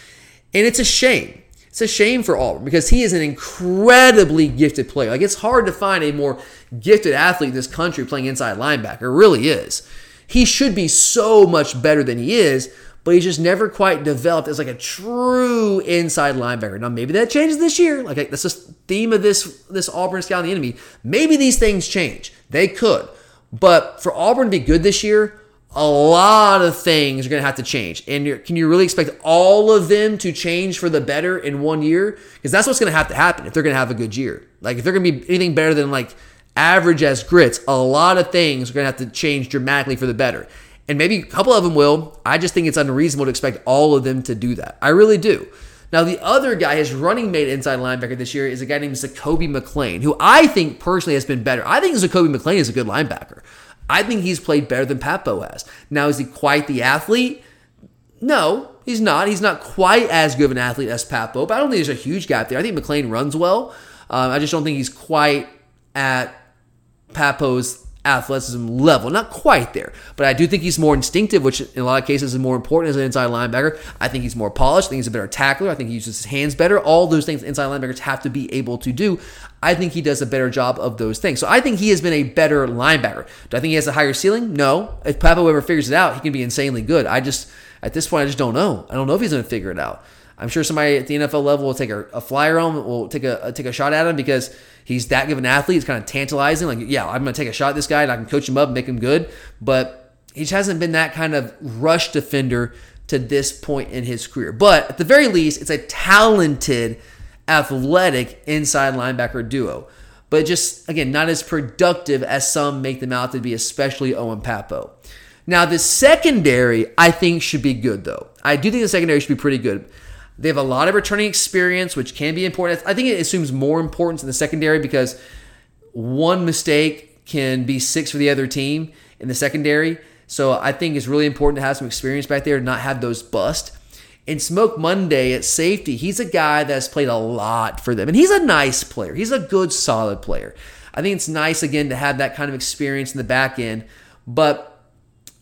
S1: And it's a shame. It's a shame for Auburn because he is an incredibly gifted player. Like, it's hard to find a more gifted athlete in this country playing inside linebacker. It really is. He should be so much better than he is, but he's just never quite developed as like a true inside linebacker. Now maybe that changes this year. Like that's the theme of this this Auburn scouting the enemy. Maybe these things change. They could, but for Auburn to be good this year, a lot of things are going to have to change. And can you really expect all of them to change for the better in one year? Because that's what's going to have to happen if they're going to have a good year. Like if they're going to be anything better than like average as grits, a lot of things are going to have to change dramatically for the better. And maybe a couple of them will. I just think it's unreasonable to expect all of them to do that. I really do. Now, the other guy, his running mate inside linebacker this year, is a guy named Zakoby McClain, who I think personally has been better. I think Zakoby McClain is a good linebacker. I think he's played better than Pappoe has. Now, is he quite the athlete? No, he's not. He's not quite as good of an athlete as Pappoe, but I don't think there's a huge gap there. I think McClain runs well. Um, I just don't think he's quite at Pappoe's athleticism level. Not quite there, but I do think he's more instinctive, which in a lot of cases is more important as an inside linebacker. I think he's more polished. I think he's a better tackler. I think he uses his hands better. All those things inside linebackers have to be able to do. I think he does a better job of those things. So I think he has been a better linebacker. Do I think he has a higher ceiling? No. If Pappoe ever figures it out, he can be insanely good. I just, at this point, I just don't know. I don't know if he's going to figure it out. I'm sure somebody at the NFL level will take a, a flyer on him, will take a, take a shot at him because he's that good of an athlete. It's kind of tantalizing. Like, yeah, I'm going to take a shot at this guy and I can coach him up and make him good. But he just hasn't been that kind of rush defender to this point in his career. But at the very least, it's a talented, athletic inside linebacker duo. But just, again, not as productive as some make them out to be, especially Owen Pappoe. Now, the secondary, I think, should be good, though. I do think the secondary should be pretty good. They have a lot of returning experience, which can be important. I think it assumes more importance in the secondary because one mistake can be six for the other team in the secondary. So I think it's really important to have some experience back there, and not have those bust. And Smoke Monday at safety, he's a guy that's played a lot for them. And he's a nice player. He's a good, solid player. I think it's nice, again, to have that kind of experience in the back end. But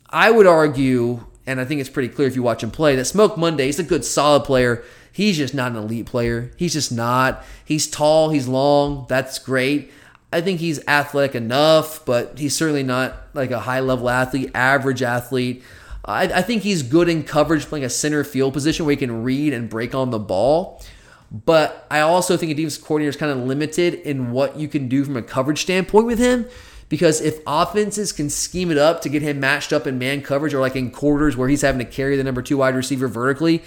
S1: I would argue and I think it's pretty clear if you watch him play that Smoke Monday is a good solid player. He's just not an elite player. He's just not. He's tall, he's long. That's great. I think he's athletic enough, but he's certainly not like a high level athlete, average athlete. I, I think he's good in coverage, playing a center field position where he can read and break on the ball. But I also think a defense coordinator is kind of limited in what you can do from a coverage standpoint with him because if offenses can scheme it up to get him matched up in man coverage or like in quarters where he's having to carry the number two wide receiver vertically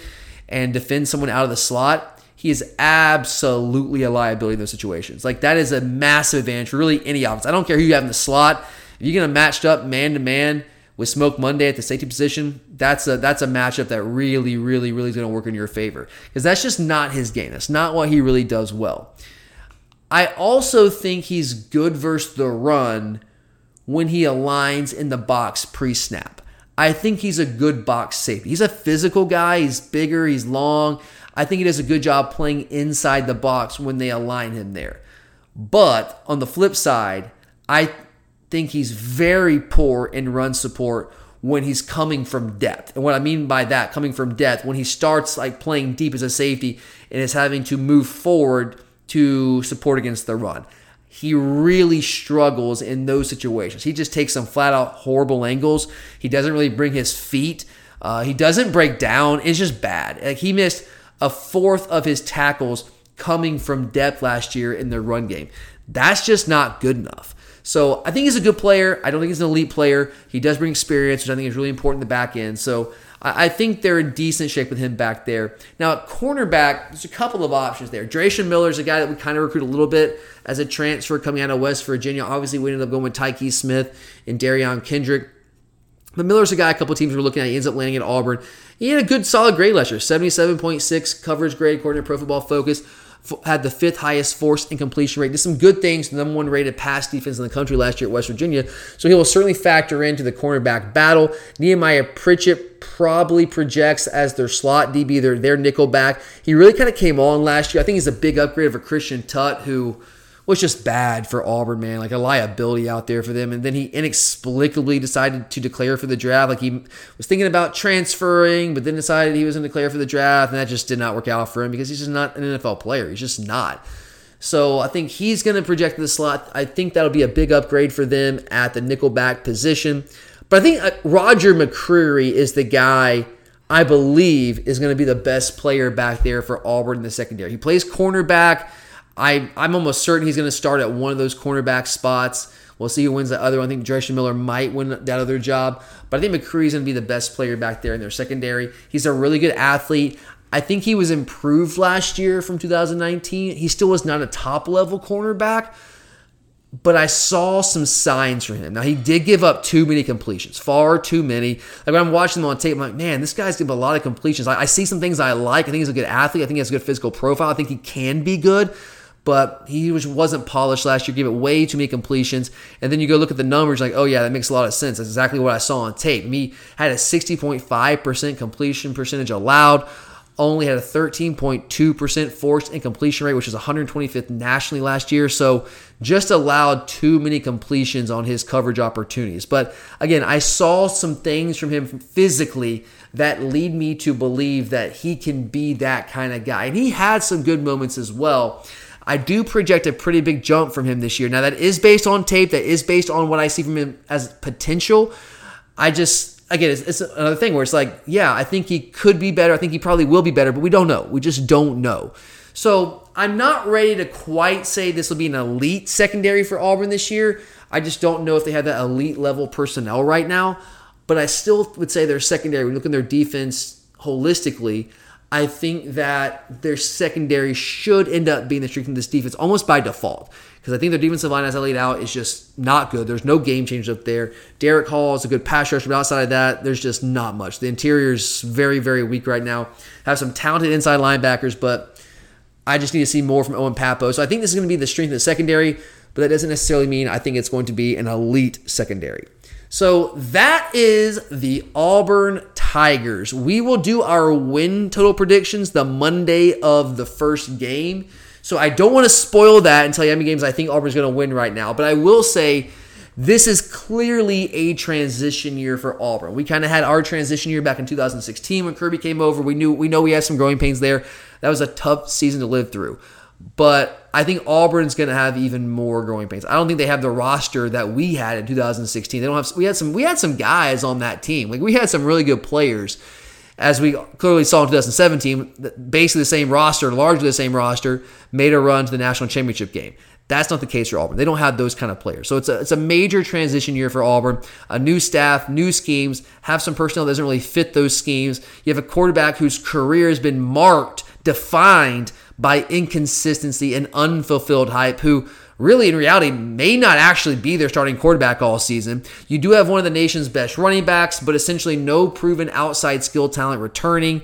S1: and defend someone out of the slot, he is absolutely a liability in those situations. Like that is a massive advantage for really any offense. I don't care who you have in the slot. If you're to matched up man to man with Smoke Monday at the safety position, that's a that's a matchup that really, really, really is to work in your favor because that's just not his game. That's not what he really does well. I also think he's good versus the run when he aligns in the box pre snap. I think he's a good box safety. He's a physical guy. He's bigger. He's long. I think he does a good job playing inside the box when they align him there. But on the flip side, I think he's very poor in run support when he's coming from depth. And what I mean by that, coming from depth, when he starts like playing deep as a safety and is having to move forward to support against the run. He really struggles in those situations. He just takes some flat out horrible angles. He doesn't really bring his feet. Uh, he doesn't break down. It's just bad. Like he missed a fourth of his tackles coming from depth last year in the run game. That's just not good enough. So I think he's a good player. I don't think he's an elite player. He does bring experience, which I think is really important in the back end. So I think they're in decent shape with him back there. Now, at cornerback, there's a couple of options there. Dreshun Miller is a guy that we kind of recruit a little bit as a transfer coming out of West Virginia. Obviously, we ended up going with Tyke Smith and Derion Kendrick. But Miller's a guy a couple teams were looking at. He ends up landing at Auburn. He had a good, solid grade last year 77.6 coverage grade according to Pro Football Focus had the fifth highest force and completion rate. Did some good things, number one rated pass defense in the country last year at West Virginia. So he will certainly factor into the cornerback battle. Nehemiah Pritchett probably projects as their slot DB, their, their nickel back. He really kind of came on last year. I think he's a big upgrade over Christian Tutt, who was just bad for Auburn, man. Like a liability out there for them. And then he inexplicably decided to declare for the draft. Like he was thinking about transferring, but then decided he was going to declare for the draft. And that just did not work out for him because he's just not an NFL player. He's just not. So I think he's going to project the slot. I think that'll be a big upgrade for them at the nickelback position. But I think uh, Roger McCreary is the guy I believe is going to be the best player back there for Auburn in the secondary. He plays cornerback. I, I'm almost certain he's going to start at one of those cornerback spots. We'll see who wins the other one. I think Dreshun Miller might win that other job, but I think McCreary's going to be the best player back there in their secondary. He's a really good athlete. I think he was improved last year from 2019. He still was not a top level cornerback, but I saw some signs for him. Now he did give up too many completions, far too many. Like when I'm watching them on tape, I'm like, man, this guy's giving a lot of completions. I, I see some things I like. I think he's a good athlete. I think he has a good physical profile. I think he can be good but he was, wasn't polished last year, gave it way too many completions. And then you go look at the numbers, like, oh, yeah, that makes a lot of sense. That's exactly what I saw on tape. Me had a 60.5% completion percentage allowed. only had a 13.2% forced incompletion rate, which is 125th nationally last year. So just allowed too many completions on his coverage opportunities. But again, I saw some things from him physically that lead me to believe that he can be that kind of guy. And he had some good moments as well. I do project a pretty big jump from him this year. Now, that is based on tape, that is based on what I see from him as potential. I just, again, it's, it's another thing where it's like, yeah, I think he could be better. I think he probably will be better, but we don't know. We just don't know. So I'm not ready to quite say this will be an elite secondary for Auburn this year. I just don't know if they have that elite level personnel right now. But I still would say their secondary, when you look at their defense holistically, I think that their secondary should end up being the strength of this defense almost by default. Because I think their defensive line, as I laid out, is just not good. There's no game changers up there. Derick Hall is a good pass rusher, but outside of that, there's just not much. The interior is very, very weak right now. Have some talented inside linebackers, but I just need to see more from Owen Pappoe. So I think this is going to be the strength of the secondary, but that doesn't necessarily mean I think it's going to be an elite secondary. So that is the Auburn Tigers. We will do our win total predictions the Monday of the first game. So I don't want to spoil that and tell you how many games I think Auburn's going to win right now. But I will say this is clearly a transition year for Auburn. We kind of had our transition year back in 2016 when Kirby came over. We knew we know we had some growing pains there. That was a tough season to live through. But I think Auburn's going to have even more growing pains. I don't think they have the roster that we had in 2016. They don't have. We had some. We had some guys on that team. Like we had some really good players, as we clearly saw in 2017. Basically the same roster, largely the same roster, made a run to the national championship game. That's not the case for Auburn. They don't have those kind of players. So it's a, it's a major transition year for Auburn. A new staff, new schemes, have some personnel that doesn't really fit those schemes. You have a quarterback whose career has been marked, defined by inconsistency and unfulfilled hype, who really in reality may not actually be their starting quarterback all season. You do have one of the nation's best running backs, but essentially no proven outside skill talent returning,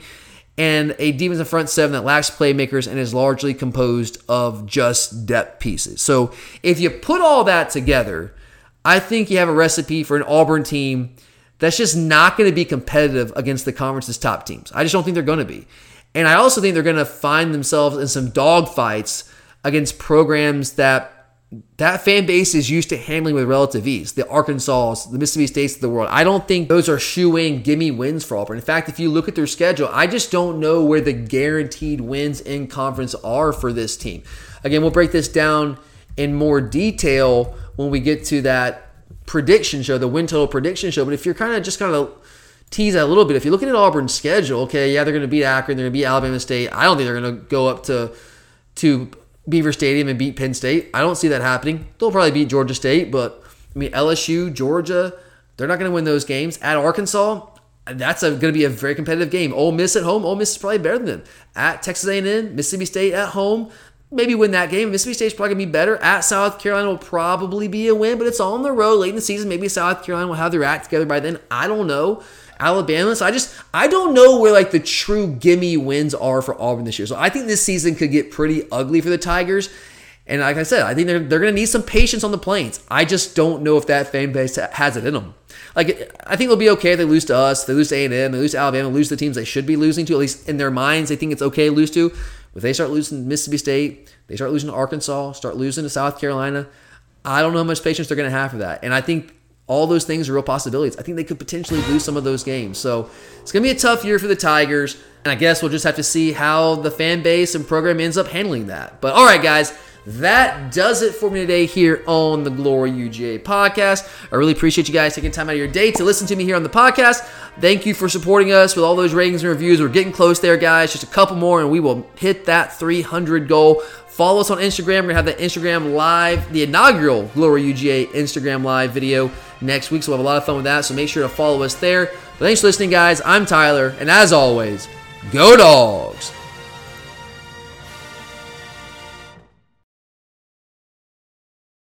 S1: and a defensive front seven that lacks playmakers and is largely composed of just depth pieces. So if you put all that together, I think you have a recipe for an Auburn team that's just not going to be competitive against the conference's top teams. I just don't think they're going to be. And I also think they're going to find themselves in some dogfights against programs that that fan base is used to handling with relative ease. The Arkansas, the Mississippi States of the world. I don't think those are shoe-in gimme wins for Auburn. In fact, if you look at their schedule, I just don't know where the guaranteed wins in conference are for this team. Again, we'll break this down in more detail when we get to that prediction show, the win total prediction show. But if you're kind of just kind of tease that a little bit. If you're looking at Auburn's schedule, okay, yeah, they're going to beat Akron, they're going to beat Alabama State. I don't think they're going to go up to to Beaver Stadium and beat Penn State. I don't see that happening. They'll probably beat Georgia State, but I mean LSU, Georgia, they're not going to win those games. At Arkansas, that's going to be a very competitive game. Ole Miss at home, Ole Miss is probably better than them. At Texas A&M, Mississippi State at home, maybe win that game. Mississippi State's probably going to be better. At South Carolina will probably be a win, but it's on the road late in the season. Maybe South Carolina will have their act together by then. I don't know. Alabama. So I just I don't know where like the true gimme wins are for Auburn this year. So I think this season could get pretty ugly for the Tigers. And like I said, I think they're they're going to need some patience on the plains. I just don't know if that fan base has it in them. Like I think it'll be okay if they lose to us, they lose to A and M, they lose to Alabama, lose to the teams they should be losing to. At least in their minds, they think it's okay to lose to. If they start losing Mississippi State, they start losing to Arkansas, start losing to South Carolina. I don't know how much patience they're going to have for that. And I think all those things are real possibilities. I think they could potentially lose some of those games. So it's going to be a tough year for the Tigers. And I guess we'll just have to see how the fan base and program ends up handling that. But all right, guys, that does it for me today here on the Glory UGA podcast. I really appreciate you guys taking time out of your day to listen to me here on the podcast. Thank you for supporting us with all those ratings and reviews. We're getting close there, guys. Just a couple more, and we will hit that 300 goal. Follow us on Instagram. We're going to have the Instagram live, the inaugural Glory UGA Instagram live video next week. So we'll have a lot of fun with that. So make sure to follow us there. But thanks for listening, guys. I'm Tyler. And as always, go dogs.